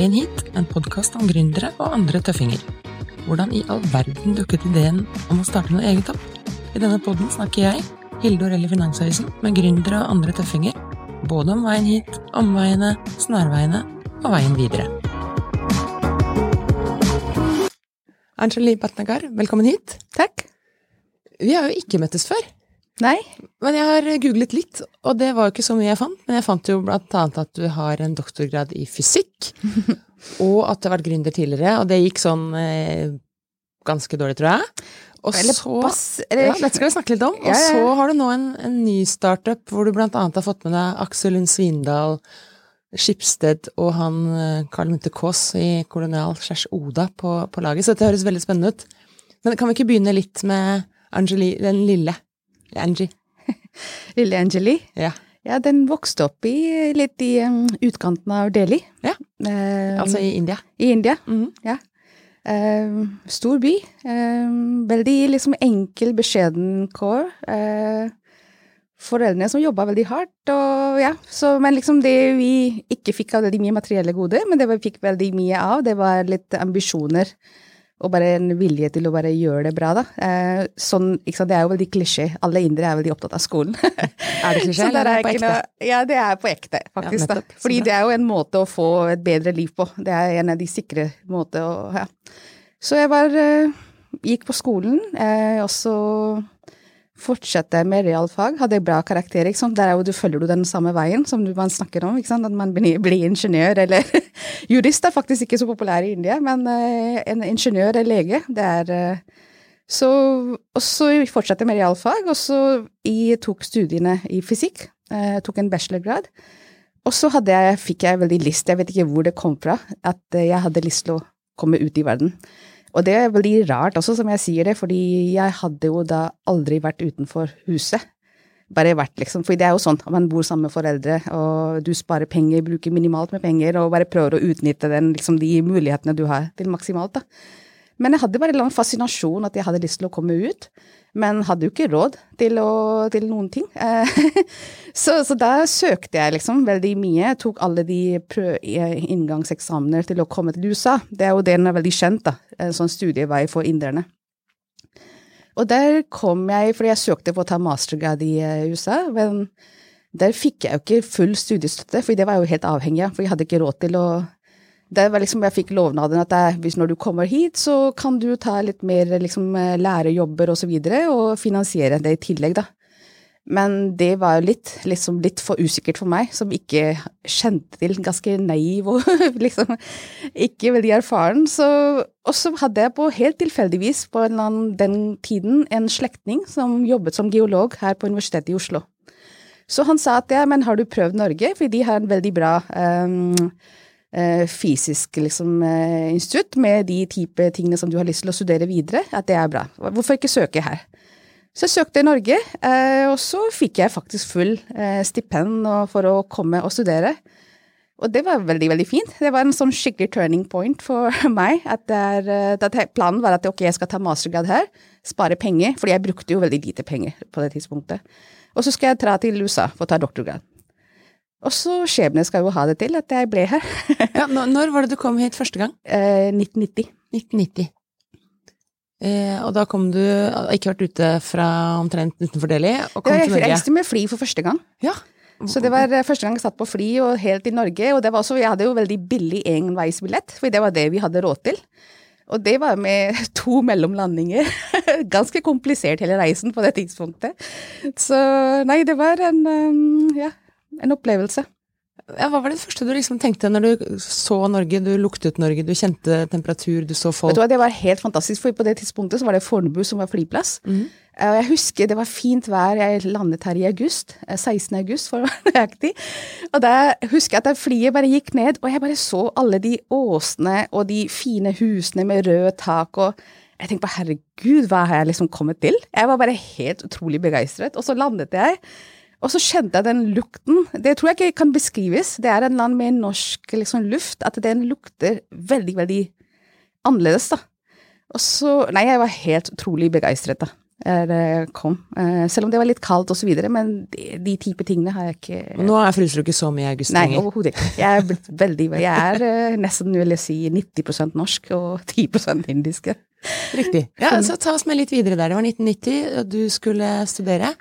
Veien hit, en podkast om gründere og andre tøffinger. Hvordan i all verden dukket ideen om å starte noe eget opp? I denne podden snakker jeg, Hilde Orell i Finansavisen, med gründere og andre tøffinger. Både om veien hit, omveiene, snarveiene og veien videre. Anjali Batnagar, velkommen hit. Takk. Vi har jo ikke møttes før. Nei. Men jeg har googlet litt, og det var jo ikke så mye jeg fant. Men jeg fant jo blant annet at du har en doktorgrad i fysikk, og at du har vært gründer tidligere, og det gikk sånn eh, ganske dårlig, tror jeg. Og Eller så pass, eller- ja, Dette skal vi snakke litt om. Og ja, ja. så har du nå en, en ny startup hvor du blant annet har fått med deg Aksel Lund Svindal, Skipsted og han eh, Carl Munthe Kaas i Kolonial Skjærs Oda på, på laget, så dette høres veldig spennende ut. Men kan vi ikke begynne litt med Angeli, den lille? Angie. Lille Angelie. Ja. Ja, den vokste opp i, litt i um, utkanten av Delhi. Ja. Eh, Altså i India. I India. Mhm. Ja. Eh, stor by. Eh, veldig liksom enkel, beskjeden kår. Foreldrene som jobba veldig hardt, og ja. Så, men liksom det vi ikke fikk av veldig mye materielle goder, men det vi fikk veldig mye av, det var litt ambisjoner. Og bare en vilje til å bare gjøre det bra, da. Eh, sånn, ikke sant, det er jo veldig klisjé. Alle indere er veldig opptatt av skolen. Er det klisjé, eller er det på ekte? noe- Ja, det er på ekte, faktisk. da. Fordi det er jo en måte å få et bedre liv på. Det er en av de sikre måter å ja. Så jeg var eh, Gikk på skolen, eh, og så fortsatte jeg med realfag. Hadde bra karakterer. ikke sant? Der er jo, du følger du den samme veien som man snakker om. At man blir, blir ingeniør eller Jurist er faktisk ikke så populær i India, men uh, en ingeniør eller lege, det er uh, så, og så fortsatte jeg med realfag, og så jeg tok studiene i fysikk. eh, Jeg tok en bachelorgrad. Og så jeg, fikk jeg veldig lyst, jeg vet ikke hvor det kom fra, at eh, jeg hadde lyst til å komme ut i verden. Og det er veldig rart også, som jeg sier det, fordi jeg hadde jo da aldri vært utenfor huset. Bare vært liksom, for det er jo sånn, man bor sammen med foreldre, og du sparer penger, bruker minimalt med penger, og bare prøver å utnytte den, liksom de mulighetene du har til maksimalt, da. Men jeg hadde bare en eller annen fascinasjon at jeg hadde lyst til å komme ut, men hadde jo ikke råd til, å, til noen ting. Eh, så, så da søkte jeg liksom veldig mye. Tok alle de prø inngangseksamener til å komme til USA. Det er jo den er veldig kjent, da. En sånn studievei for inderne. Og der kom jeg, fordi jeg søkte på å ta mastergrad i eh, USA, men der fikk jeg jo ikke full studiestøtte, for det var jeg jo helt avhengig av, for jeg hadde ikke råd til å det var liksom, Jeg fikk lovnaden at det, hvis når du kommer hit, så kan du ta litt mer liksom, eh, osv. og så videre, og finansiere det i tillegg, da. Men det var jo litt, liksom litt for usikkert for meg, som ikke kjente til, ganske naiv og liksom ikke veldig erfaren. Og så hadde jeg på helt tilfeldigvis på en annen, den tiden en slektning som jobbet som geolog her på Universitetet i Oslo. Så han sa at ja, men har du prøvd Norge, for de har en veldig bra um, fysisk liksom, eh, institutt med de type tingene som du har lyst til å studere videre, at det er bra. Hvorfor ikke søke her? Så jeg søkte i Norge, eh, og så fikk jeg faktisk full eh, stipend for å komme og studere. Og det var veldig, veldig fint. Det var en sånn skikkelig turning point for meg. At, er, eh, at planen var at ok, jeg skal ta mastergrad her, spare penger, fordi jeg brukte jo veldig lite penger på det tidspunktet. Og så skal jeg dra til USA for å ta doktorgrad. Og så skjebnen skal jo ha det til at jeg ble her. Ja, når, var det du kom hit første gang? Eh, 1990. 1990. Eh, og da kom du Ikke vært ute fra omtrent utenfor Delhi, og kom Ja, til jeg Norge? reiste med fly for første gang. Ja. Så det var eh, første gang jeg satt på fly og helt i Norge, og det var også, jeg hadde jo veldig billig enveisbillett, for det var det vi hadde råd til. Og det var med to mellomlandinger. Ganske komplisert hele reisen på det tidspunktet. Så nei, det var en, um, ja, en opplevelse. ja, hva var det første du liksom tenkte når du så Norge, du luktet Norge, du kjente temperatur, du så folk? Vet du hva, Det var helt fantastisk, for på det tidspunktet så var det Fornebu som var flyplass. Mm. Og jeg husker det var fint vær, jeg landet her i august, 16. august for å være nøyaktig. Og da husker jeg at flyet bare gikk ned, og jeg bare så alle de åsene og de fine husene med rød tak og jeg tenkte på herregud, hva har jeg liksom kommet til? Jeg var bare helt utrolig begeistret. Og så landet jeg, og så kjente jeg den lukten. Det tror jeg ikke kan beskrives. Det er en land med norsk liksom, luft, at den lukter veldig, veldig annerledes, da. Og så Nei, jeg var helt utrolig begeistret, da. Jeg kom. Eh, selv om det var litt kaldt videre, men de, de type tingene har jeg ikke Nå er fryser du ikke så mye i august lenger? Nei, overhodet ikke. Jeg er blitt veldig Jeg er eh, nesten, vil jeg si, 90% norsk og 10% indisk. Riktig. Ja, så ta oss med litt videre der. Det var 1990, og du skulle studere?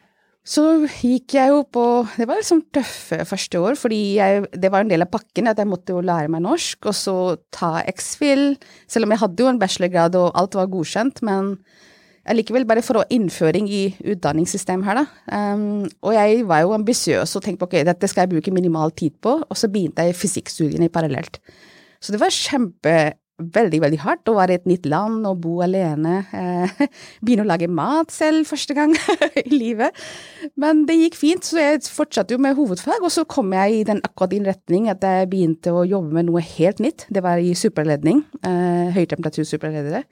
Så gikk jeg jo på Det var liksom tøffe første år, fordi jeg, det var en del av pakken at jeg måtte jo lære meg norsk, og så ta X-FIL. Selv om jeg hadde jo en bachelorgrad og alt var godkjent, men likevel bare for å innføring i utdanningssystemet her, da. Um, og jeg var jo ambisiøs og tenkte på ok, dette skal jeg bruke minimal tid på, og så begynte jeg fysikkstudiene parallelt. Så det var kjempe veldig, veldig hardt å være i et nytt land og bo alene. Eh, begynne å lage mat selv første gang i livet. Men det gikk fint, så jeg fortsatte jo med hovedfag. Og så kom jeg i den akkurat din retning at jeg begynte å jobbe med noe helt nytt. Det var i superledning. Eh, Høytemperatursuperledere.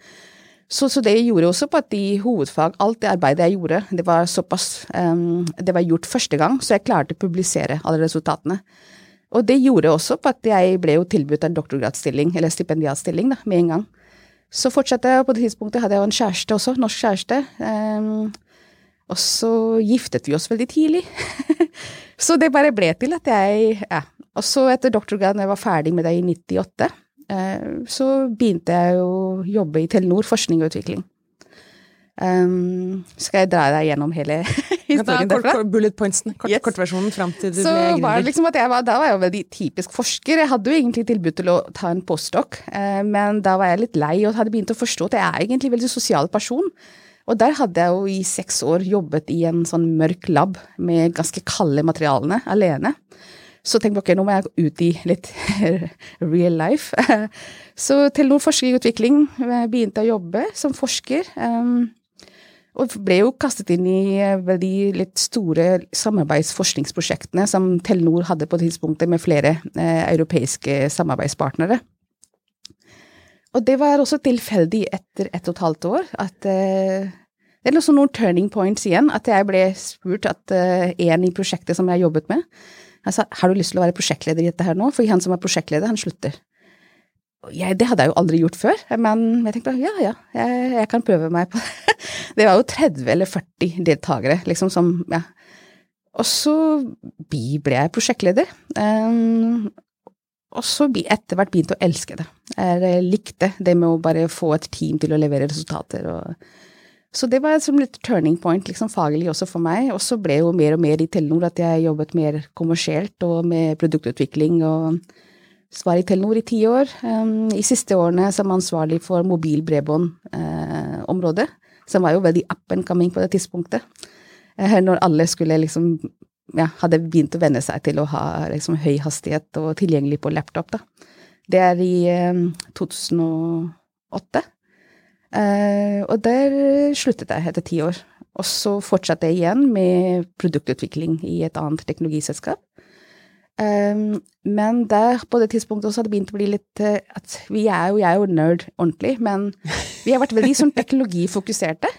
Så, så, det gjorde også på at i hovedfag, alt det arbeidet jeg gjorde, det var såpass um, Det var gjort første gang, så jeg klarte å publisere alle resultatene. Og det gjorde også på at jeg ble jo tilbudt en doktorgradsstilling, eller stipendiatstilling, da, med en gang. Så fortsatte jeg, og på det tidspunktet hadde jeg en kjæreste også, norsk kjæreste. Um, og så giftet vi oss veldig tidlig. så det bare ble til at jeg Ja. Og så etter doktorgraden, jeg var ferdig med det i 98, uh, eh, så begynte jeg å jobbe i Telenor forskning og utvikling. Um, skal jeg dra deg gjennom hele derfra? Kort, bullet pointsen, kort, yes. kortversjonen fram til du så ble gründer. Var liksom var, da var jeg jo veldig typisk forsker. Jeg hadde jo egentlig tilbud til å ta en postdoc, uh, men da var jeg litt lei og hadde begynt å forstå at jeg er egentlig en veldig sosial person. Og der hadde jeg jo i seks år jobbet i en sånn mørk lab med ganske kalde materialene alene. Så tenkte jeg ok, nå må jeg ut i litt real life. Så Telenor forskning og utvikling eh, begynte å jobbe som forsker. Og ble jo kastet inn i de veldig litt store samarbeidsforskningsprosjektene som Telenor hadde på tidspunktet med flere eh, europeiske samarbeidspartnere. Og det var også tilfeldig etter ett og et halvt år at eh, det er også noen turning points igjen. At jeg ble spurt at eh, en i prosjektet som jeg jobbet med, jeg sa har du lyst til å være prosjektleder i dette her nå? For han som er prosjektleder, han slutter jeg, det hadde jeg jo aldri gjort før, men jeg tenkte ja, ja, jeg, jeg kan prøve meg på det. Det var jo 30 eller 40 deltakere, liksom, som ja. Og så ble jeg prosjektleder. Um, og så etter hvert begynte å elske det. Jeg likte det med å bare få et team til å levere resultater. Og, så det var som litt turning point liksom faglig også for meg. Og så ble jo mer og mer i Telenor at jeg jobbet mer kommersielt og med produktutvikling og var i Telenor i ti år. I siste årene som ansvarlig for mobilbredbåndområdet, uh, som var jo veldig up and coming på det tidspunktet. Når alle skulle liksom ja, hadde begynt å venne seg til å ha liksom, høy hastighet og tilgjengelig på laptop. Da. Det er i um, 2008. Uh, og der sluttet jeg etter ti år. Og så fortsatte jeg igjen med produktutvikling i et annet teknologiselskap. Um, men der, på det tidspunktet også hadde begynt å bli litt uh, at vi er jo, Jeg er jo nerd ordentlig, men vi har vært veldig sånn teknologifokuserte.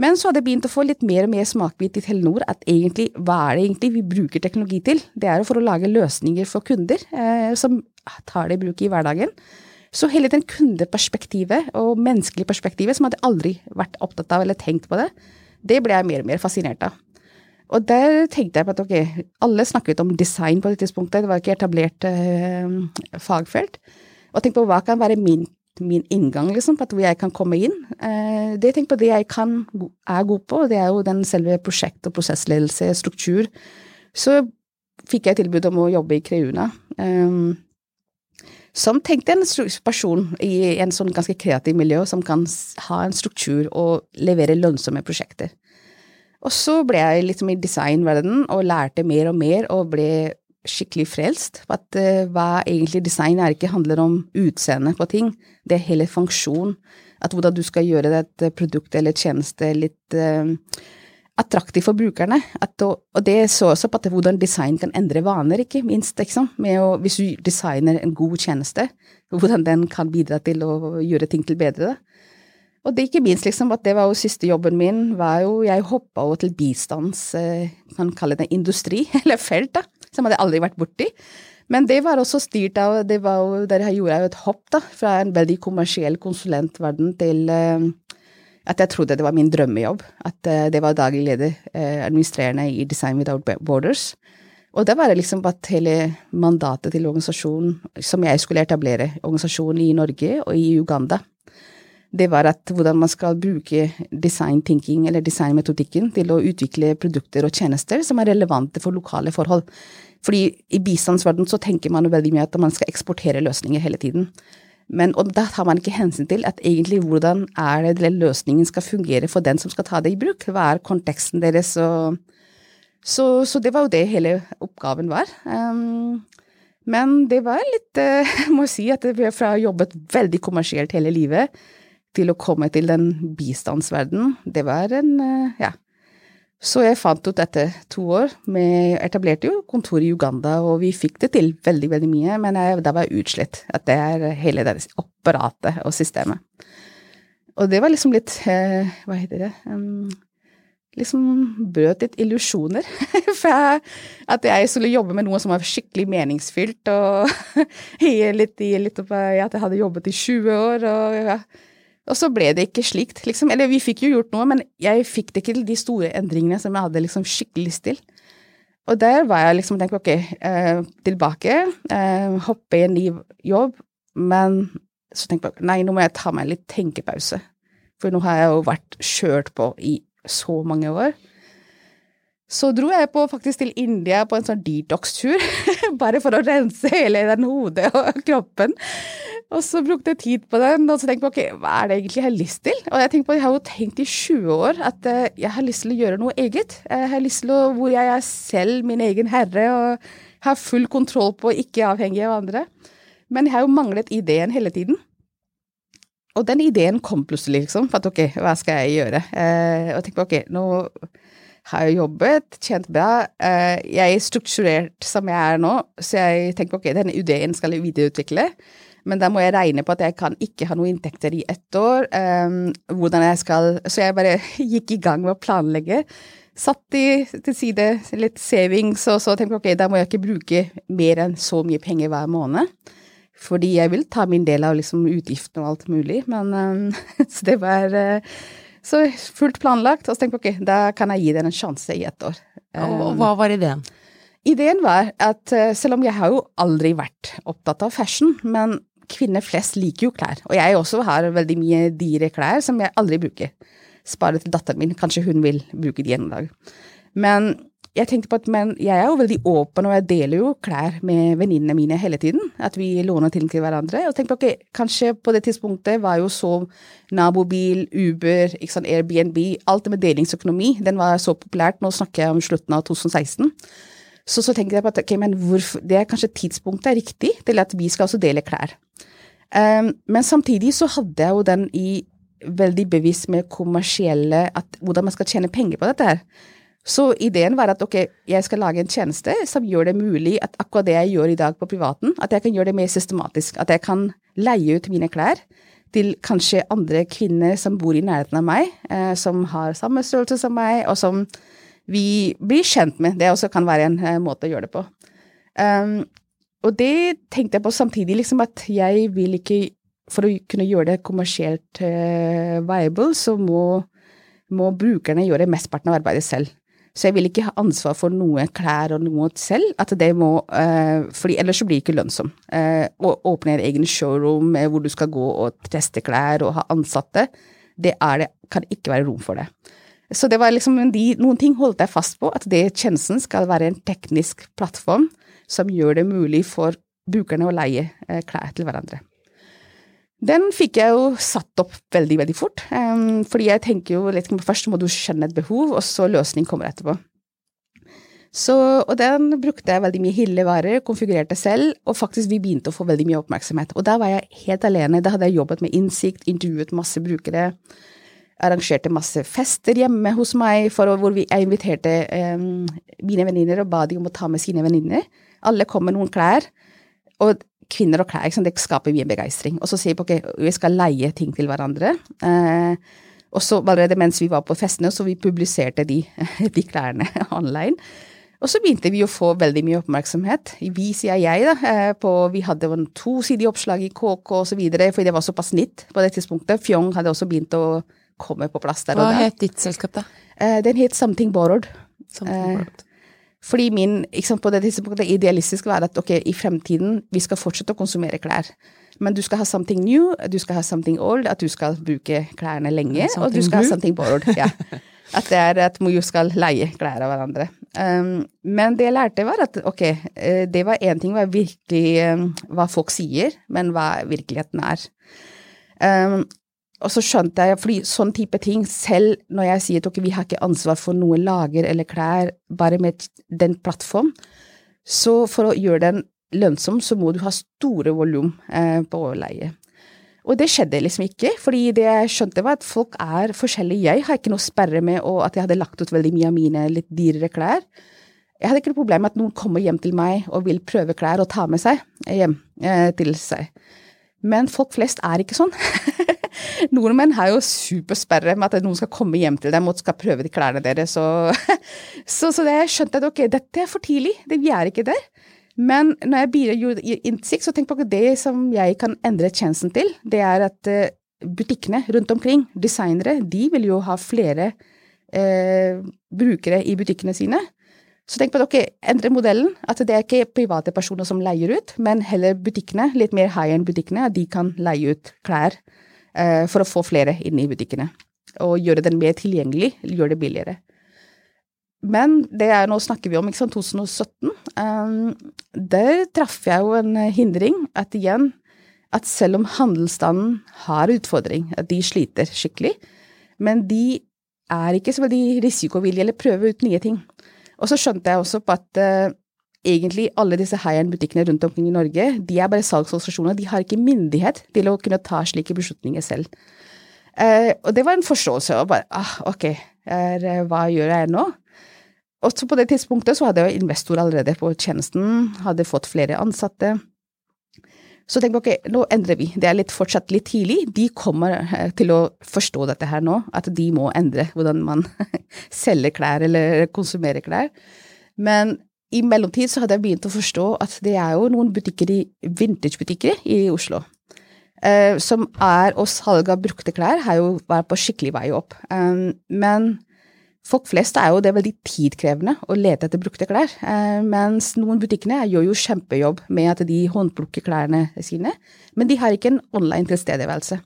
Men så hadde jeg begynt å få litt mer og mer smakbit i Telenor at egentlig, hva er det egentlig vi bruker teknologi til? Det er jo for å lage løsninger for kunder uh, som tar det i bruk i hverdagen. Så hele den kundeperspektivet og menneskelige perspektivet som hadde aldri vært opptatt av eller tenkt på det, det ble jeg mer og mer fascinert av. Og der tenkte jeg på at ok, alle snakket om design på det tidspunktet, det var ikke etablert eh, fagfelt. Og tenkte på hva kan være min, min inngang, liksom, på at hvor jeg kan komme inn. Eh, det tenkte på det jeg kan, er god på, det er jo den selve prosjekt- og prosessledelse, struktur. Så fikk jeg tilbud om å jobbe i Creuna. Eh, som tenkte en person i en sånn ganske kreativ miljø som kan ha en struktur og levere lønnsomme prosjekter. Og så ble jeg liksom i designverdenen og lærte mer og mer og ble skikkelig frelst på at uh, hva egentlig design er ikke handler om utseende på ting, det er hele funksjon. At hvordan du skal gjøre et produkt eller tjeneste litt uh, attraktivt for brukerne. At, og, og, det så også på at hvordan design kan endre vaner, ikke minst. Ikke å, hvis du designer en god tjeneste, hvordan den kan bidra til å gjøre ting til bedre. Og det ikke minst liksom at det var jo siste jobben min, var jo Jeg hoppa over til bistands, eh, kan kalle det industri, eller felt, da, som hadde aldri vært borti. Men det var også styrt av det var jo, Der gjorde jeg jo et hopp, da, fra en veldig kommersiell konsulentverden til uh, at jeg trodde det var min drømmejobb. At uh, det var daglig leder, uh, administrerende i Design Without Borders. Og det var liksom at hele mandatet til organisasjonen, som jeg skulle etablere, organisasjonen i Norge og i Uganda, det var at hvordan man skal bruke design thinking, eller designmetodikken, til å utvikle produkter og tjenester som er relevante for lokale forhold. Fordi i bistandsverdenen så tenker man veldig mye at man skal eksportere løsninger hele tiden. Men og da tar man ikke hensyn til at egentlig hvordan er det løsningen skal fungere for den som skal ta det i bruk. Hva er konteksten deres og Så, så det var jo det hele oppgaven var. Um, men det var litt, uh, må si, at vi har jobbet veldig kommersielt hele livet til å komme til den bistandsverdenen, det var en eh, ja. Så jeg fant ut etter to år Vi etablerte jo kontor i Uganda, og vi fikk det til veldig, veldig mye, men jeg, da var jeg utslitt. At det er hele deres apparatet og systemet. Og det var liksom litt eh, Hva heter det Liksom brøt litt illusjoner. For at jeg skulle jobbe med noe som var skikkelig meningsfylt, og litt, litt opp at jeg hadde jobbet i 20 år, og ja og så ble det ikke slikt, liksom. Eller vi fikk jo gjort noe, men jeg fikk det ikke til de store endringene som jeg hadde liksom skikkelig lyst til. Og der var jeg liksom tenkt ok, eh, tilbake, eh, hoppe i en ny jobb, men så tenkte jeg nei, nå må jeg ta meg litt tenkepause. For nå har jeg jo vært kjørt på i så mange år. Så dro jeg på faktisk til India på en sånn detox-tur, bare for å rense hele den hodet og kroppen. Og så brukte jeg tid på den, og så tenkte jeg ok, hva er det egentlig jeg har lyst til? Og jeg tenkte på, jeg har jo tenkt i 20 år at uh, jeg har lyst til å gjøre noe eget. Jeg har lyst til å, Hvor jeg er selv min egen herre og har full kontroll på, ikke avhengig av andre. Men jeg har jo manglet ideen hele tiden. Og den ideen kom plutselig, liksom. For at ok, hva skal jeg gjøre? Uh, og jeg tenkte på ok, nå har jeg jobbet, tjent bra. Uh, jeg er strukturert som jeg er nå, så jeg tenker ok, denne ideen skal jeg videreutvikle. Men da må jeg regne på at jeg kan ikke ha noen inntekter i ett år. Um, hvordan jeg skal Så jeg bare gikk i gang med å planlegge. Satt i, til side litt savings, og så tenkte jeg ok, da må jeg ikke bruke mer enn så mye penger hver måned. Fordi jeg vil ta min del av liksom utgiftene og alt mulig, men um, Så det var uh, så fullt planlagt. Og så tenkte jeg ok, da kan jeg gi den en sjanse i ett år. Og hva var ideen? Ideen var at uh, selv om jeg har jo aldri vært opptatt av fashion, men kvinner flest liker jo klær. Og jeg også har veldig mye dyre klær som jeg aldri bruker. Spare til datteren min, kanskje hun vil bruke de en dag. Men jeg tenkte på at men jeg er jo veldig åpen, og jeg deler jo klær med venninnene mine hele tiden. At vi låner ting til hverandre. Og tenkte ok, kanskje på det tidspunktet var jo så nabobil, Uber, ikke sånn, Airbnb, alt det med delingsøkonomi, den var så populært. Nå snakker jeg om slutten av 2016. Så, så tenkte jeg på at okay, hvorfor, det er kanskje tidspunktet er riktig til at vi skal også dele klær. Um, men samtidig så hadde jeg jo den i veldig bevisst med kommersielle at hvordan man skal tjene penger på dette her. Så ideen var at ok, jeg skal lage en tjeneste som gjør det mulig at akkurat det jeg gjør i dag på privaten, at jeg kan gjøre det mer systematisk. At jeg kan leie ut mine klær til kanskje andre kvinner som bor i nærheten av meg, eh, som har samme størrelse som meg, og som vi blir kjent med. Det også kan være en eh, måte å gjøre det på. Um, og det tenkte jeg på samtidig, liksom at jeg vil ikke For å kunne gjøre det kommersielt uh, viable, så må, må brukerne gjøre mesteparten av arbeidet selv. Så jeg vil ikke ha ansvar for noe klær og noe selv. at det må, uh, fordi Ellers så blir det ikke lønnsom. Uh, å åpne en egen showroom hvor du skal gå og teste klær og ha ansatte, det, det kan ikke være rom for det. Så det var liksom de, noen ting holdt jeg fast på, at det tjenesten skal være en teknisk plattform som gjør det mulig for brukerne å leie eh, klær til hverandre. Den fikk jeg jo satt opp veldig, veldig fort, um, fordi jeg tenker jo litt først må du kjenne et behov, og så løsning kommer etterpå. Så, og den brukte jeg veldig mye hyllevarer, konfigurerte selv, og faktisk vi begynte å få veldig mye oppmerksomhet. Og da var jeg helt alene. Da hadde jeg jobbet med innsikt, intervjuet masse brukere. Arrangerte masse fester hjemme hos meg for, hvor vi, jeg inviterte um, mine venninner og ba dem om å ta med sine venninner. Alle kom med noen klær. Og kvinner og klær, det skaper mye begeistring. Og så sier vi ok, vi skal leie ting til hverandre. Eh, og så allerede mens vi var på festene, så vi publiserte de, de klærne online. Og så begynte vi å få veldig mye oppmerksomhet. Vi, sier jeg, da. Eh, på, vi hadde tosidige tosidig oppslag i KK osv., for det var såpass nytt på det tidspunktet. Fjong hadde også begynt å komme på plass der. Hva het ditt selskap, da? Eh, den het Something Borrowed. Something eh, borrowed. Fordi min sant, på det tidspunktet idealistiske var at ok, i fremtiden vi skal fortsette å konsumere klær. Men du skal ha something new, du skal ha something old, at du skal bruke klærne lenge, og du skal ha something borrowed. Ja. At det er at man skal leie klær av hverandre. Um, men det jeg lærte, var at ok, eh, det var én ting var virkelig um, hva folk sier, men hva virkeligheten er. Um, og så skjønte jeg, fordi sånn type ting, selv når jeg sier at okay, vi har ikke ansvar for noe lager eller klær, bare med den plattform, så for å gjøre den lønnsom, så må du ha store volum eh, på leie. Og det skjedde liksom ikke, fordi det jeg skjønte var at folk er forskjellige. Jeg har ikke noe sperre med at jeg hadde lagt ut veldig mye av mine litt dyrere klær. Jeg hadde ikke noe problem med at noen kommer hjem til meg og vil prøve klær og ta med seg hjem eh, til seg. Men folk flest er ikke sånn. Nordmenn har jo supersperre med at noen skal komme hjem til dem og skal prøve de klærne deres. Så, så, så det jeg skjønte at ok, dette er for tidlig, vi er ikke der. Men når jeg bidrar i innsikt, så tenk på at det som jeg kan endre tjenesten til, det er at eh, butikkene rundt omkring, designere, de vil jo ha flere eh, brukere i butikkene sine. Så tenk på at ok, endre modellen. At det er ikke private personer som leier ut, men heller butikkene, litt mer high-end-butikkene, at de kan leie ut klær eh, for å få flere inn i butikkene. Og gjøre den mer tilgjengelig, gjøre det billigere. Men det er, nå snakker vi om ikke sant, 2017. Um, der traff jeg jo en hindring. At igjen, at selv om handelsstanden har utfordring, at de sliter skikkelig, men de er ikke så veldig risikovillige eller prøver ut nye ting. Og så skjønte jeg også på at uh, egentlig alle disse high-end-butikkene rundt omkring i Norge, de er bare salgsorganisasjoner. De har ikke myndighet til å kunne ta slike beslutninger selv. Uh, og det var en forståelse. Og bare ah, ok, er, hva gjør jeg nå? Og så på det tidspunktet så hadde jeg investor allerede på tjenesten, hadde fått flere ansatte. Så tenk jeg ok, nå endrer vi. Det er litt, fortsatt litt tidlig. De kommer eh, til å forstå dette her nå, at de må endre hvordan man selger klær eller konsumerer klær. Men i mellomtid så hadde jeg begynt å forstå at det er jo noen butikker i vintagebutikker i Oslo. Uh, som er, og salget av brukte klær har jo vært på skikkelig vei opp. Um, men Folk flest er jo det veldig tidkrevende å lete etter brukte klær, eh, mens noen butikkene gjør jo kjempejobb med at de håndplukker klærne sine, men de har ikke en online tilstedeværelse.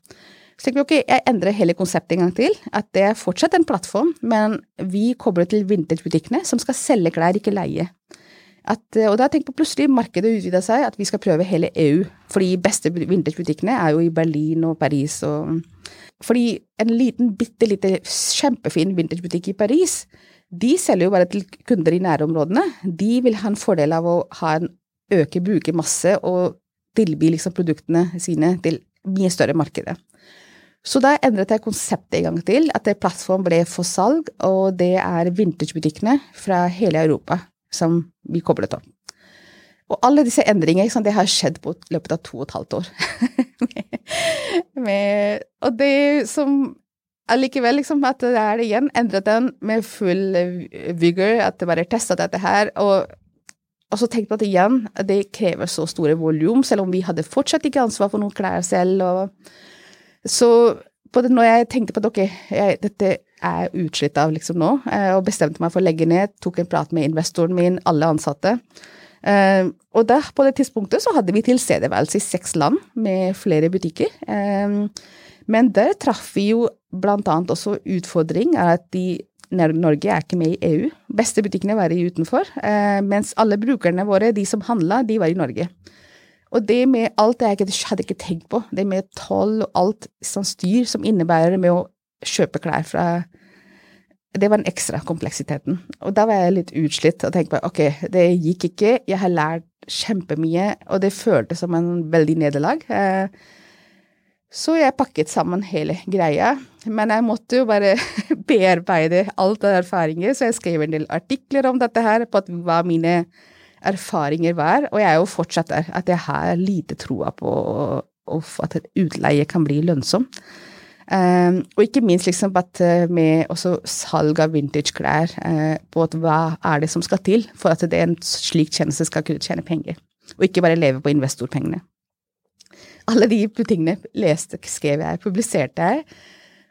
Så tenker vi ok, jeg endrer hele konseptet en gang til, at det er fortsatt en plattform, men vi kobler til vintagebutikkene som skal selge klær, ikke leie. At, og da tenker jeg plutselig markedet utvida seg, at vi skal prøve hele EU, for de beste vintagebutikkene er jo i Berlin og Paris og fordi en liten, bitte lite, kjempefin vintagebutikk i Paris, de selger jo bare til kunder i nærområdene. De vil ha en fordel av å ha en øke brukermasse og tilby liksom produktene sine til mye større markedet. Så da endret jeg konseptet en gang til, at plattformen plattform ble for salg, og det er vintagebutikkene fra hele Europa som vi koblet opp. Og alle disse endringene det har skjedd på løpet av to og et halvt år. med, og det som allikevel liksom at det er igjen endret den med full vigor, at det bare testa dette her. Og, og så tenkte jeg at igjen, det krever så store volum, selv om vi hadde fortsatt ikke ansvar for noen klær selv. Og, så det, når jeg tenkte på at ok, jeg, dette er utslitt av liksom nå, eh, og bestemte meg for å legge ned, tok en prat med investoren min, alle ansatte. Uh, og der, på det tidspunktet så hadde vi tilstedeværelse i seks land med flere butikker. Uh, men der traff vi jo annet også utfordring er at de, Norge er ikke med i EU. Beste butikkene var i utenfor, mens alle brukerne våre, de som handla, de var i Norge. Og det med alt jeg hadde ikke tenkt på, det med toll og alt sånn styr som innebærer med å kjøpe klær fra det var den ekstra kompleksiteten. Og da var jeg litt utslitt og tenkte på ok, det gikk ikke, jeg har lært kjempemye, og det føltes som en veldig nederlag. Eh, så jeg pakket sammen hele greia, men jeg måtte jo bare bearbeide alt av erfaringer, så jeg skrev en del artikler om dette her, på hva mine erfaringer var, og jeg er jo fortsatt der, at jeg har lite troa på at utleie kan bli lønnsomt. Um, og ikke minst liksom uh, med også salg av vintage-klær, uh, på at hva er det som skal til for at det er en slik tjeneste skal kunne tjene penger, og ikke bare leve på investorpengene. Alle de tingene leste, skrev jeg, publiserte jeg,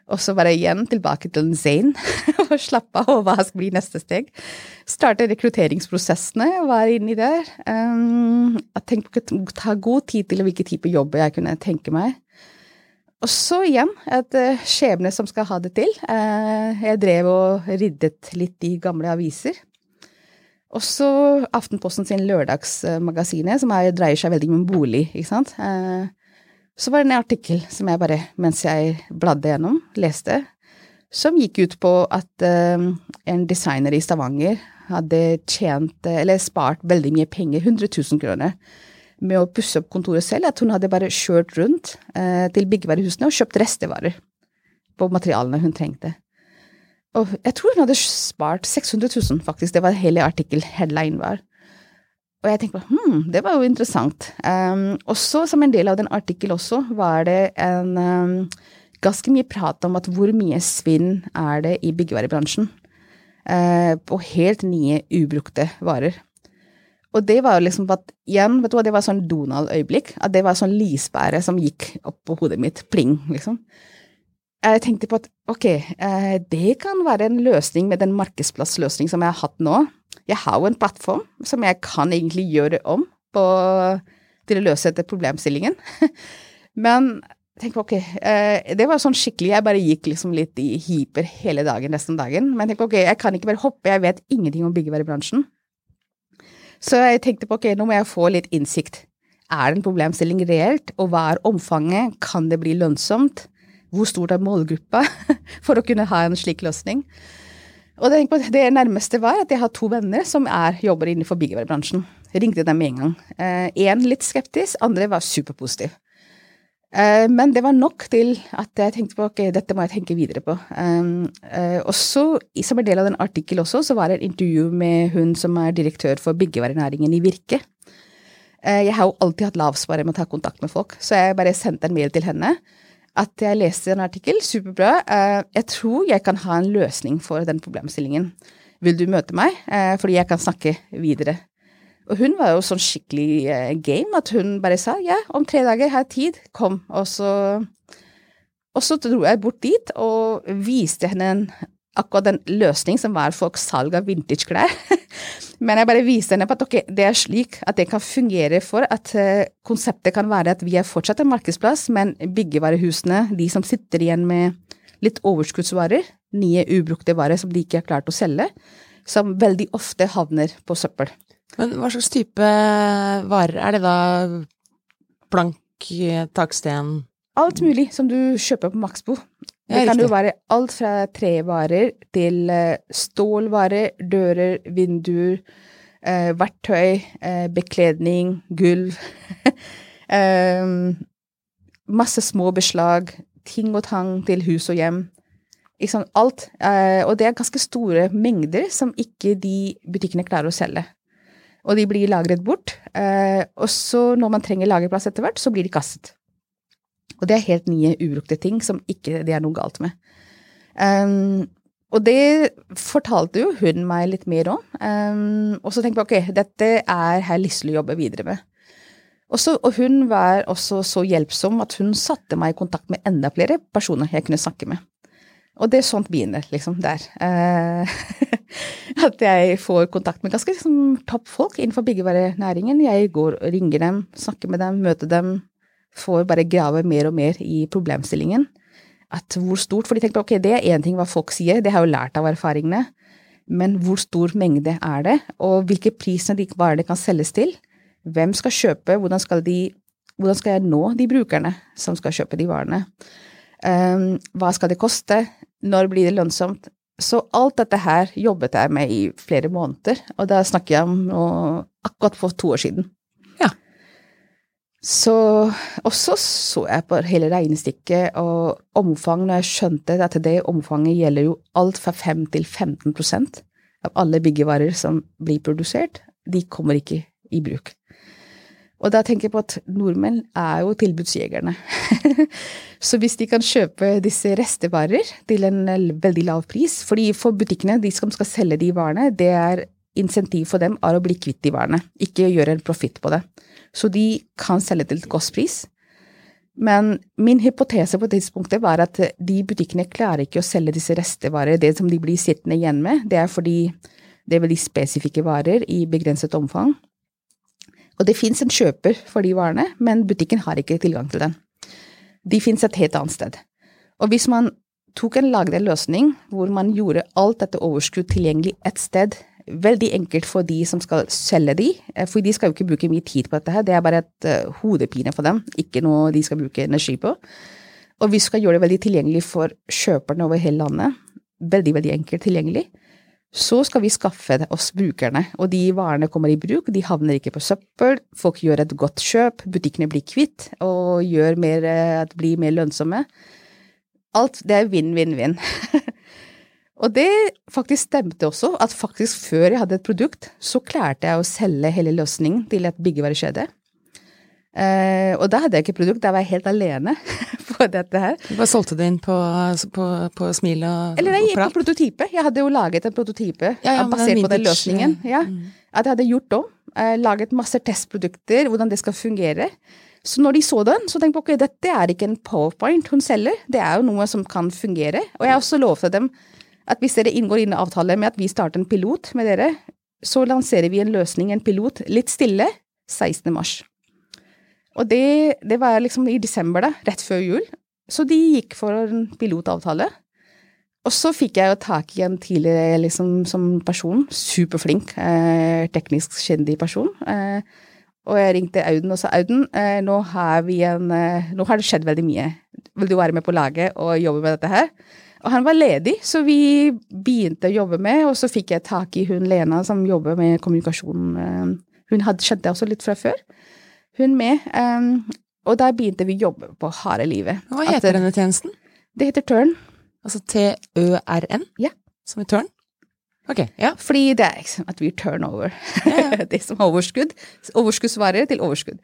og så bare igjen tilbake til Zain og slappe av, og hva skal bli neste steg. Starte rekrutteringsprosessene, være inni der. Um, tenk på å ta god tid til hvilken type jobber jeg kunne tenke meg. Og så igjen et uh, skjebne som skal ha det til. Uh, jeg drev og ryddet litt i gamle aviser. Og så Aftenposten sin lørdagsmagasinet, som er, dreier seg veldig om bolig, ikke sant. Uh, så var det en artikkel som jeg bare, mens jeg bladde gjennom, leste, som gikk ut på at en designer i Stavanger hadde tjent, eller spart veldig mye penger, 100 000 kroner, med å pusse opp kontoret selv, at hun hadde bare kjørt rundt eh, til byggevarehusene og kjøpt restevarer på materialene hun trengte. Og jeg tror hun hadde spart 600 000, faktisk. Det var hele artikkel headline var. Og jeg tenkte hm, det var jo interessant. Um, også som en del av den artikkelen også, var det en um, ganske mye prat om at hvor mye svinn er det i byggevarebransjen. Uh, på helt nye, ubrukte varer. Og det var jo liksom at igjen, vet du hva, det var sånn Donald-øyeblikk. At det var sånn lyspære som gikk opp på hodet mitt. Pling, liksom. Jeg tenkte på at ok, eh, det kan være en løsning med den markedsplassløsning som jeg har hatt nå. Jeg har jo en plattform som jeg kan egentlig gjøre om på, til å løse dette problemstillingen. Men tenk på, ok, eh, det var sånn skikkelig, jeg bare gikk liksom litt i hyper hele dagen, resten av dagen. Men tenk på, ok, jeg kan ikke bare hoppe, jeg vet ingenting om byggevarebransjen. Så jeg tenkte på ok, nå må jeg få litt innsikt. Er det en problemstilling reelt, og hva er omfanget, kan det bli lønnsomt? Hvor stort er målgruppa for å kunne ha en slik løsning? Og det, nærmeste var at jeg har to venner som er, jobber innenfor byggevarebransjen. Jeg ringte dem med en gang. Én eh, litt skeptisk, andre var superpositiv. Eh, men det var nok til at jeg tenkte på ok, dette må jeg tenke videre på. Um, uh, og som en del av den artikkelen også, så var det et intervju med hun som er direktør for byggevarenæringen i Virke. Uh, jeg har jo alltid hatt lavsparet med å ta kontakt med folk, så jeg bare sendte en mail til henne. At jeg leste en artikkel, superbra. Jeg tror jeg kan ha en løsning for den problemstillingen. Vil du møte meg? fordi jeg kan snakke videre. Og hun var jo sånn skikkelig eh, game, at hun bare sa ja, om tre dager har jeg tid, kom. Og så, og så dro jeg bort dit og viste henne en, akkurat den løsning som var for salg av vintageklær. Men jeg bare viste henne på at okay, det er slik at det kan fungere for at uh, konseptet kan være at vi er fortsatt en markedsplass, men byggevarehusene, de som sitter igjen med litt overskuddsvarer, nye ubrukte varer som de ikke har klart å selge, som veldig ofte havner på søppel. Men hva slags type varer er det da? Plank, taksten Alt mulig som du kjøper på Maxbo. Det kan jo være alt fra trevarer til eh, stålvarer, dører, vinduer, eh, verktøy, eh, bekledning, gulv. eh, masse små beslag, ting og tang til hus og hjem. Liksom alt. Eh, og det er ganske store mengder som ikke de butikkene klarer å selge og de blir lagret bort. Eh, og så, når man trenger lagerplass etter hvert, så blir de kastet. Og det er helt nye, ubrukte ting som ikke det er noe galt med. Um, og det fortalte jo hun meg litt mer om. Um, og så tenkte jeg ok, dette er her lyst å jobbe videre med. Også, og hun var også så hjelpsom at hun satte meg i kontakt med enda flere personer jeg kunne snakke med. Og det er sånt begynner, liksom, der. Eh, at jeg får kontakt med ganske liksom, toppfolk innenfor byggevarenæringen. Jeg går og ringer dem, snakker med dem, møter dem. Får bare grave mer og mer i problemstillingen. At hvor stort For de tenker ok, det er én ting hva folk sier, det har jeg jo lært av erfaringene. Men hvor stor mengde er det, og hvilke priser de varene kan selges til? Hvem skal kjøpe, hvordan skal, de, hvordan skal jeg nå de brukerne som skal kjøpe de varene? Um, hva skal det koste? Når blir det lønnsomt? Så alt dette her jobbet jeg med i flere måneder, og da snakker jeg om noe, akkurat for to år siden. Ja. Så Og så så jeg på hele regnestykket og omfang, når jeg skjønte at det omfanget gjelder jo alt fra 5 til 15% av alle byggevarer som blir produsert, de kommer ikke i bruk. Og da tenker jeg på at nordmenn er jo tilbudsjegerne. så hvis de kan kjøpe disse restevarer til en veldig lav pris fordi for butikkene, de som skal selge de varene, det er insentiv for dem er å bli kvitt de varene, ikke gjøre en profitt på det. Så de kan selge til kostpris. Men min hypotese på tidspunktet var at de butikkene klarer ikke å selge disse restevarer. Det som de blir sittende igjen med, det er fordi det er veldig spesifikke varer i begrenset omfang. Og det fins en kjøper for de varene, men butikken har ikke tilgang til den. De fins et helt annet sted. Og hvis man tok en lagd løsning hvor man gjorde alt dette overskudd tilgjengelig ett sted, veldig enkelt for de som skal selge de, eh, for de skal jo ikke bruke mye tid på dette her, det er bare et uh, hodepine for dem, ikke noe de skal bruke energi på. Og vi skal gjøre det veldig tilgjengelig for kjøperne over hele landet, veldig, veldig enkelt tilgjengelig, så skal vi skaffe oss brukerne, og de varene kommer i bruk, de havner ikke på søppel, folk gjør et godt kjøp, butikkene blir kvitt og gjør mer, eh, at blir mer lønnsomme. Alt det er vinn-vinn-vinn. og det faktisk stemte også, at faktisk før jeg hadde et produkt, så klarte jeg å selge hele løsningen til et byggevarekjede. Uh, og da hadde jeg ikke produkt, da var jeg helt alene på dette her. Du bare solgte det inn på, på, på smil og Eller nei, på prototype. Jeg hadde jo laget en prototype Ja, ja, basert på den løsningen. Ja. mm. At jeg hadde gjort om. Uh, laget masse testprodukter, hvordan det skal fungere. Så når de så den, så tenkte jeg ok, dette er ikke en powerpoint hun selger, det er jo noe som kan fungere. Og jeg også lovte dem at hvis dere inngår inn i avtale med at vi starter en pilot med dere, så lanserer vi en løsning, en pilot, litt stille, 16. mars. Og det, det var liksom i desember, da, rett før jul. Så de gikk for en pilotavtale. Og så fikk jeg jo tak i en tidligere liksom, som person, superflink, eh, teknisk kjendig person. Eh, og jeg ringte Auden og sa Auden, eh, nå, har en, eh, nå har det skjedd veldig mye. Vil du være med på laget og jobbe med dette her? Og han var ledig, så vi begynte å jobbe med, og så fikk jeg tak i hun Lena som jobber med kommunikasjon. Eh, hun hadde skjedd det også litt fra før. Hun med. Um, og der begynte vi å jobbe på harde livet. Hva At heter denne tjenesten? Det heter Tørn. Altså T-Ø-R-N? Ja. Som i tørn? Ok, ja. Fordi det er ikke at vi turnover. det som er overskudd. Overskuddsvarer til overskudd.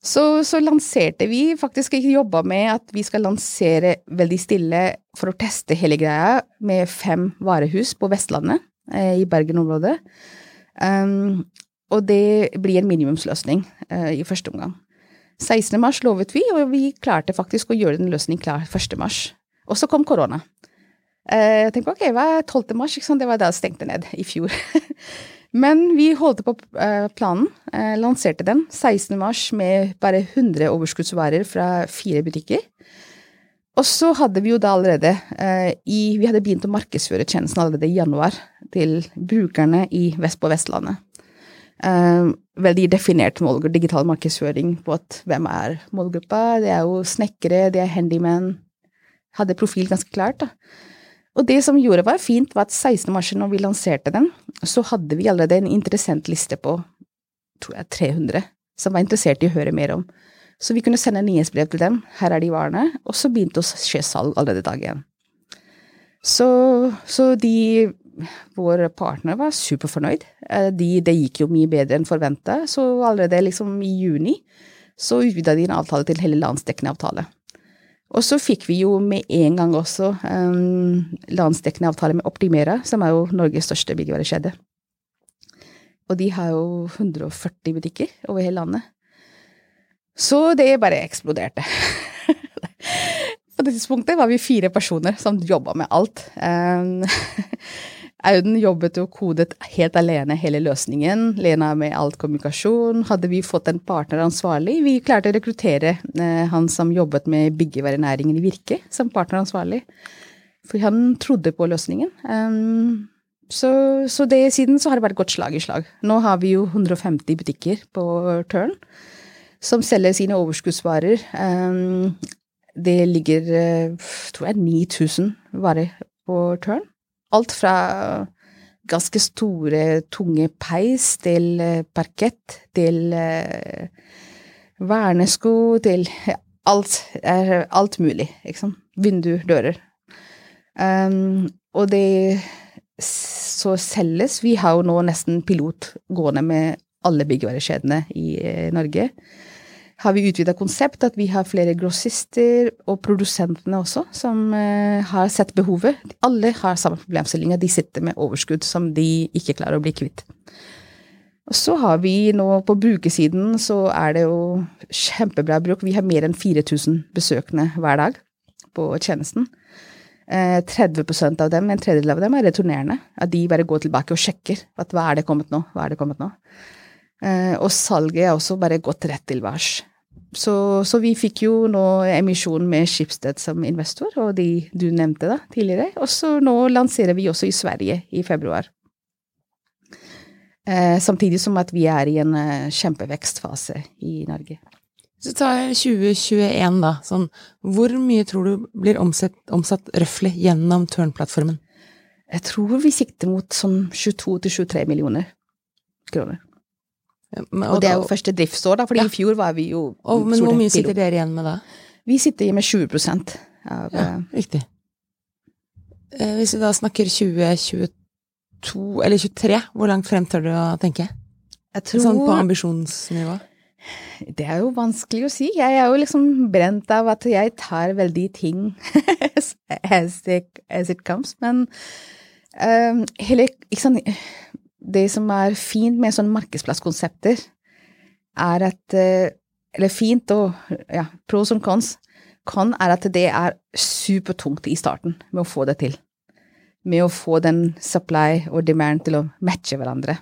Så, så lanserte vi faktisk ikke jobba med at vi skal lansere veldig stille for å teste hele greia med fem varehus på Vestlandet, eh, i Bergen-området. Um, og det blir en minimumsløsning eh, i første omgang. 16. mars lovet vi, og vi klarte faktisk å gjøre den løsningen klar 1. mars. Og så kom korona. Eh, jeg tenkte ok, hva er 12. mars? Det var da det stengte ned i fjor. Men vi holdt på eh, planen, eh, lanserte den 16. mars med bare 100 overskuddsvarer fra fire butikker. Og så hadde vi jo da allerede eh, i Vi hadde begynt å markedsføre tjenesten allerede i januar til brukerne i Vest på Vestlandet. Uh, veldig definert målgruppe, digital markedsføring på at hvem er målgruppa. Det er jo snekkere, det er handyman. Hadde profil ganske klart, da. Og det som gjorde var fint, var at 16. mars, når vi lanserte den, så hadde vi allerede en interessentliste på tror jeg 300 som var interessert i å høre mer om. Så vi kunne sende nyhetsbrev til dem. Her er de varene. Og så begynte å skje salg allerede dag én. Så, så de vår partner var superfornøyd. De, det gikk jo mye bedre enn forventa, så allerede liksom i juni så utvida de en avtale til hele landsdekkende avtale. Og så fikk vi jo med en gang også um, landsdekkende avtale med Optimera, som er jo Norges største byggevarekjede. Og de har jo 140 butikker over hele landet. Så det bare eksploderte. På det tidspunktet var vi fire personer som jobba med alt. Um, Auden jobbet og kodet helt alene hele løsningen. Lena med alt kommunikasjon. Hadde vi fått en partner ansvarlig, vi klarte å rekruttere eh, han som jobbet med byggevarenæringen i Virke, som partneransvarlig. For han trodde på løsningen. Um, så, så det siden så har det vært gått slag i slag. Nå har vi jo 150 butikker på Tørn som selger sine overskuddsvarer. Um, det ligger, tror jeg, 9000 varer på Turn. Alt fra ganske store, tunge peis til eh, parkett til eh, vernesko til alt, er alt mulig, liksom. Vinduer, dører. Um, og det så selges Vi har jo nå nesten pilot gående med alle byggevarekjedene i eh, Norge har vi utvida konsept, at vi har flere grossister og produsentene også, som uh, har sett behovet. Alle har samme problemstillinga, de sitter med overskudd som de ikke klarer å bli kvitt. Og så har vi nå på brukersiden, så er det jo kjempebra bruk. Vi har mer enn 4000 besøkende hver dag på tjenesten. Eh, 30% av dem, en tredjedel av dem, er returnerende. At de bare går tilbake og sjekker at hva er det kommet nå, hva er det kommet nå. Eh, og salget er også bare gått rett til værs. Så, så, vi fikk jo nå emisjon med Schibsted som investor, og de du nevnte da tidligere. Og så nå lanserer vi også i Sverige i februar. Eh, samtidig som at vi er i en eh, kjempevekstfase i Norge. Så ta 2021, da. Sånn, hvor mye tror du blir omsett, omsatt røftlig gjennom Tørn-plattformen? Jeg tror vi sikter mot sånn 22-23 millioner kroner. Men, og, og, det er jo første driftsår, da, for ja. i fjor var vi jo og, Men hvor mye sitter dere igjen med da? Vi sitter igjen med 20 av Ja, eh, riktig. Eh, hvis vi da snakker 2022 eller 23, hvor langt frem tør du å tenke? Jeg tror Sånn på ambisjonsnivå? Det er jo vanskelig å si. Jeg er jo liksom brent av at jeg tar veldig ting as, it, as it comes, men um, hele ikke sant, det som er fint med sånne markedsplasskonsepter, er at eh, Eller fint og ja, pros og cons. Con er at det er supertungt i starten med å få det til. Med å få den supply og demand til å matche hverandre.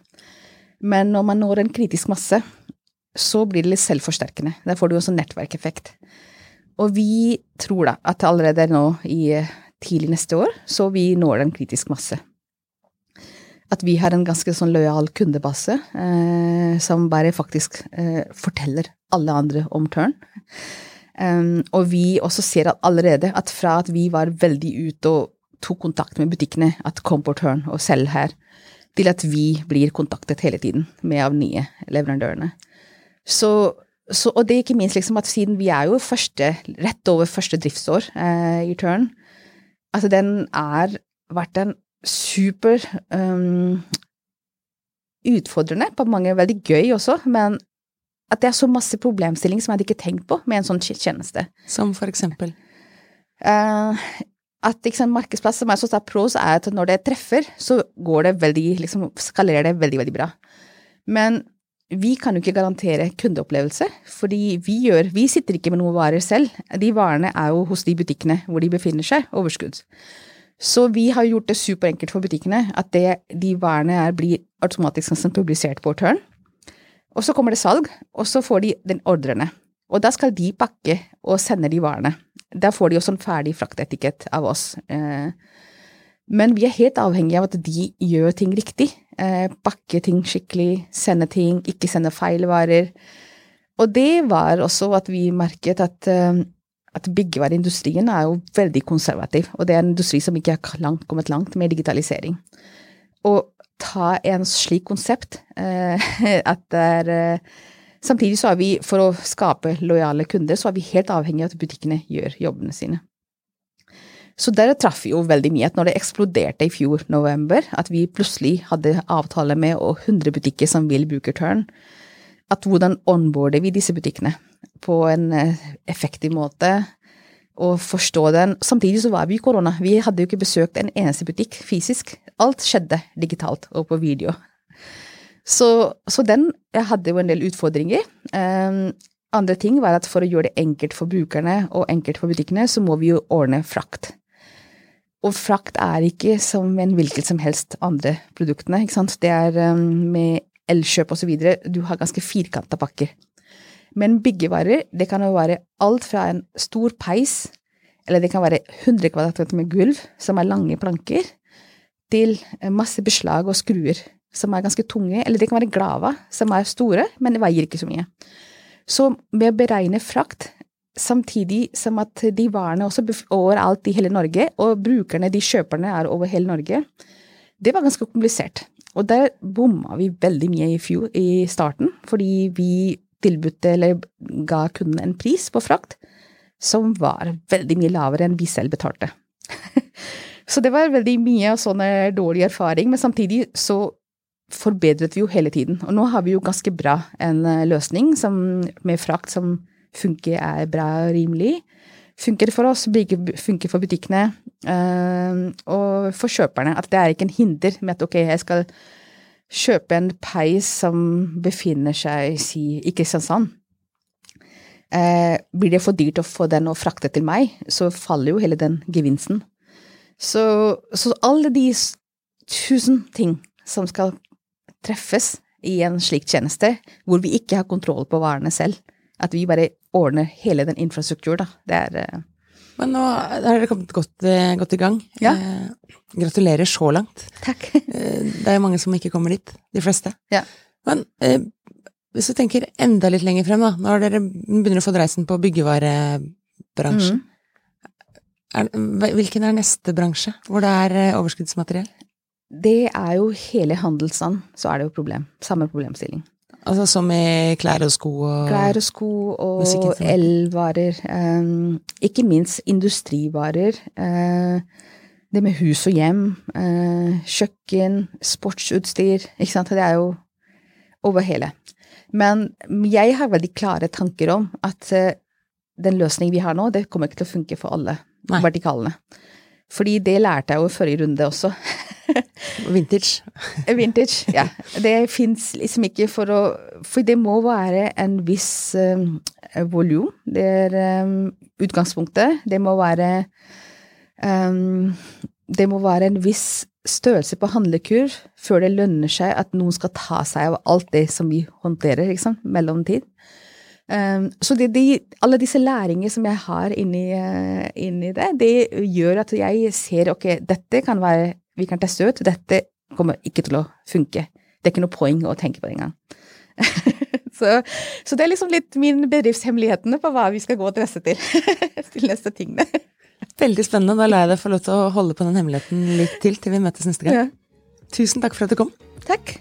Men når man når en kritisk masse, så blir det litt selvforsterkende. Der får du også nettverkeffekt. Og vi tror da at allerede nå i eh, tidlig neste år, så vi når en kritisk masse at vi har en ganske sånn lojal kundebase eh, som bare faktisk eh, forteller alle andre om Tørn. Um, og vi også ser at allerede at fra at vi var veldig ute og tok kontakt med butikkene, at kom på Tørn og selg her, til at vi blir kontaktet hele tiden med av nye leverandørene. Så, så, og det er ikke minst liksom at siden vi er jo første, rett over første driftsår eh, i Tørn, altså den er vært en super um, utfordrende, på mange veldig gøy også, men at det er så masse problemstilling som jeg hadde ikke tenkt på med en sånn tjeneste. Som for eksempel? Uh, at liksom, markedsplass som er så pros, er at når det treffer, så går det veldig, liksom, skalerer det veldig, veldig bra. Men vi kan jo ikke garantere kundeopplevelse, fordi vi gjør Vi sitter ikke med noen varer selv. De varene er jo hos de butikkene hvor de befinner seg, overskudd. Så vi har gjort det superenkelt for butikkene at det, de varene er, blir automatisk publisert på Tørn. Og så kommer det salg, og så får de den ordrene. Og da skal de pakke og sende de varene. Da får de også en ferdig fraktetikett av oss. Eh, men vi er helt avhengig av at de gjør ting riktig. Eh, pakke ting skikkelig, sende ting, ikke sende feil varer. Og det var også at vi merket at eh, at byggevareindustrien er jo veldig konservativ, og det er en industri som ikke har langt, kommet langt med digitalisering. Å ta en slik konsept eh, at det er eh, Samtidig så er vi, for å skape lojale kunder, så er vi helt avhengig av at butikkene gjør jobbene sine. Så der traff vi jo veldig mye. at Når det eksploderte i fjor november, at vi plutselig hadde avtale med 100 butikker som vil bruke Turn, at hvordan onboarder vi disse butikkene? på en eh, effektiv måte og forstå den. Samtidig så var vi i korona. Vi hadde jo ikke besøkt en eneste butikk fysisk. Alt skjedde digitalt og på video. Så, så den hadde jo en del utfordringer. Um, andre ting var at for å gjøre det enkelt for brukerne og enkelt for butikkene, så må vi jo ordne frakt. Og frakt er ikke som en hvilket som helst andre produktene. ikke sant? Det er um, med Elkjøp osv. Du har ganske firkanta pakker. Men byggevarer, det kan jo være alt fra en stor peis, eller det kan være 100 kvadratmeter med gulv, som er lange planker, til masse beslag og skruer, som er ganske tunge, eller det kan være glava, som er store, men det veier ikke så mye. Så med å beregne frakt, samtidig som at de varene også overalt i hele Norge, og brukerne, de kjøperne, er over hele Norge. Det var ganske komplisert. Og der bomma vi veldig mye i fjor, i starten, fordi vi tilbudte, eller ga kunden en pris på frakt som var veldig mye lavere enn vi selv betalte. så det var veldig mye sånne dårlig erfaring, men samtidig så forbedret vi jo hele tiden. Og nå har vi jo ganske bra en eh, løsning som, med frakt som funker, er bra og rimelig. Funker for oss, funker for butikkene øh, og for kjøperne. At det er ikke en hinder med at ok, jeg skal kjøpe en peis som befinner seg si, i Kristiansand. Eh, blir det for dyrt å få den og frakte til meg, så faller jo hele den gevinsten. Så, så alle de tusen ting som skal treffes i en slik tjeneste, hvor vi ikke har kontroll på varene selv. At vi bare ordner hele den infrastrukturen, da. Det er eh... Men nå har dere kommet godt, eh, godt i gang. Ja. Eh, gratulerer så langt. Takk. Eh, det er jo mange som ikke kommer dit. De fleste. Ja. Men eh, hvis du tenker enda litt lenger frem, da. Når dere begynner å få dreisen på byggevarebransjen. Mm. Er, hvilken er neste bransje hvor det er overskuddsmateriell? det er jo hele handelsstand, så er det jo problem. Samme problemstilling. Altså som i klær og sko og Klær og sko og elvarer. Um, ikke minst industrivarer. Uh, det med hus og hjem. Uh, kjøkken, sportsutstyr. Ikke sant. Det er jo over hele. Men jeg har veldig klare tanker om at uh, den løsningen vi har nå, det kommer ikke til å funke for alle Nei. vertikalene. Fordi det lærte jeg jo i forrige runde også. Vintage. Vintage, ja. Det fins liksom ikke for å For det må være en viss um, volum. Det er um, utgangspunktet. Det må være um, Det må være en viss størrelse på handlekur før det lønner seg at noen skal ta seg av alt det som vi håndterer, liksom, mellomtid. Um, så det, de, alle disse læringer som jeg har inni, uh, inni, det, det gjør at jeg ser ok, dette kan være Vi kan teste ut. Dette kommer ikke til å funke. Det er ikke noe poeng å tenke på det engang. så, så det er liksom litt min bedriftshemmelighetene på hva vi skal gå til neste til. til neste tingene. Veldig spennende. Da lar jeg deg få lov til å holde på den hemmeligheten litt til til vi møtes neste gang. Ja. Tusen takk for at du kom. Takk.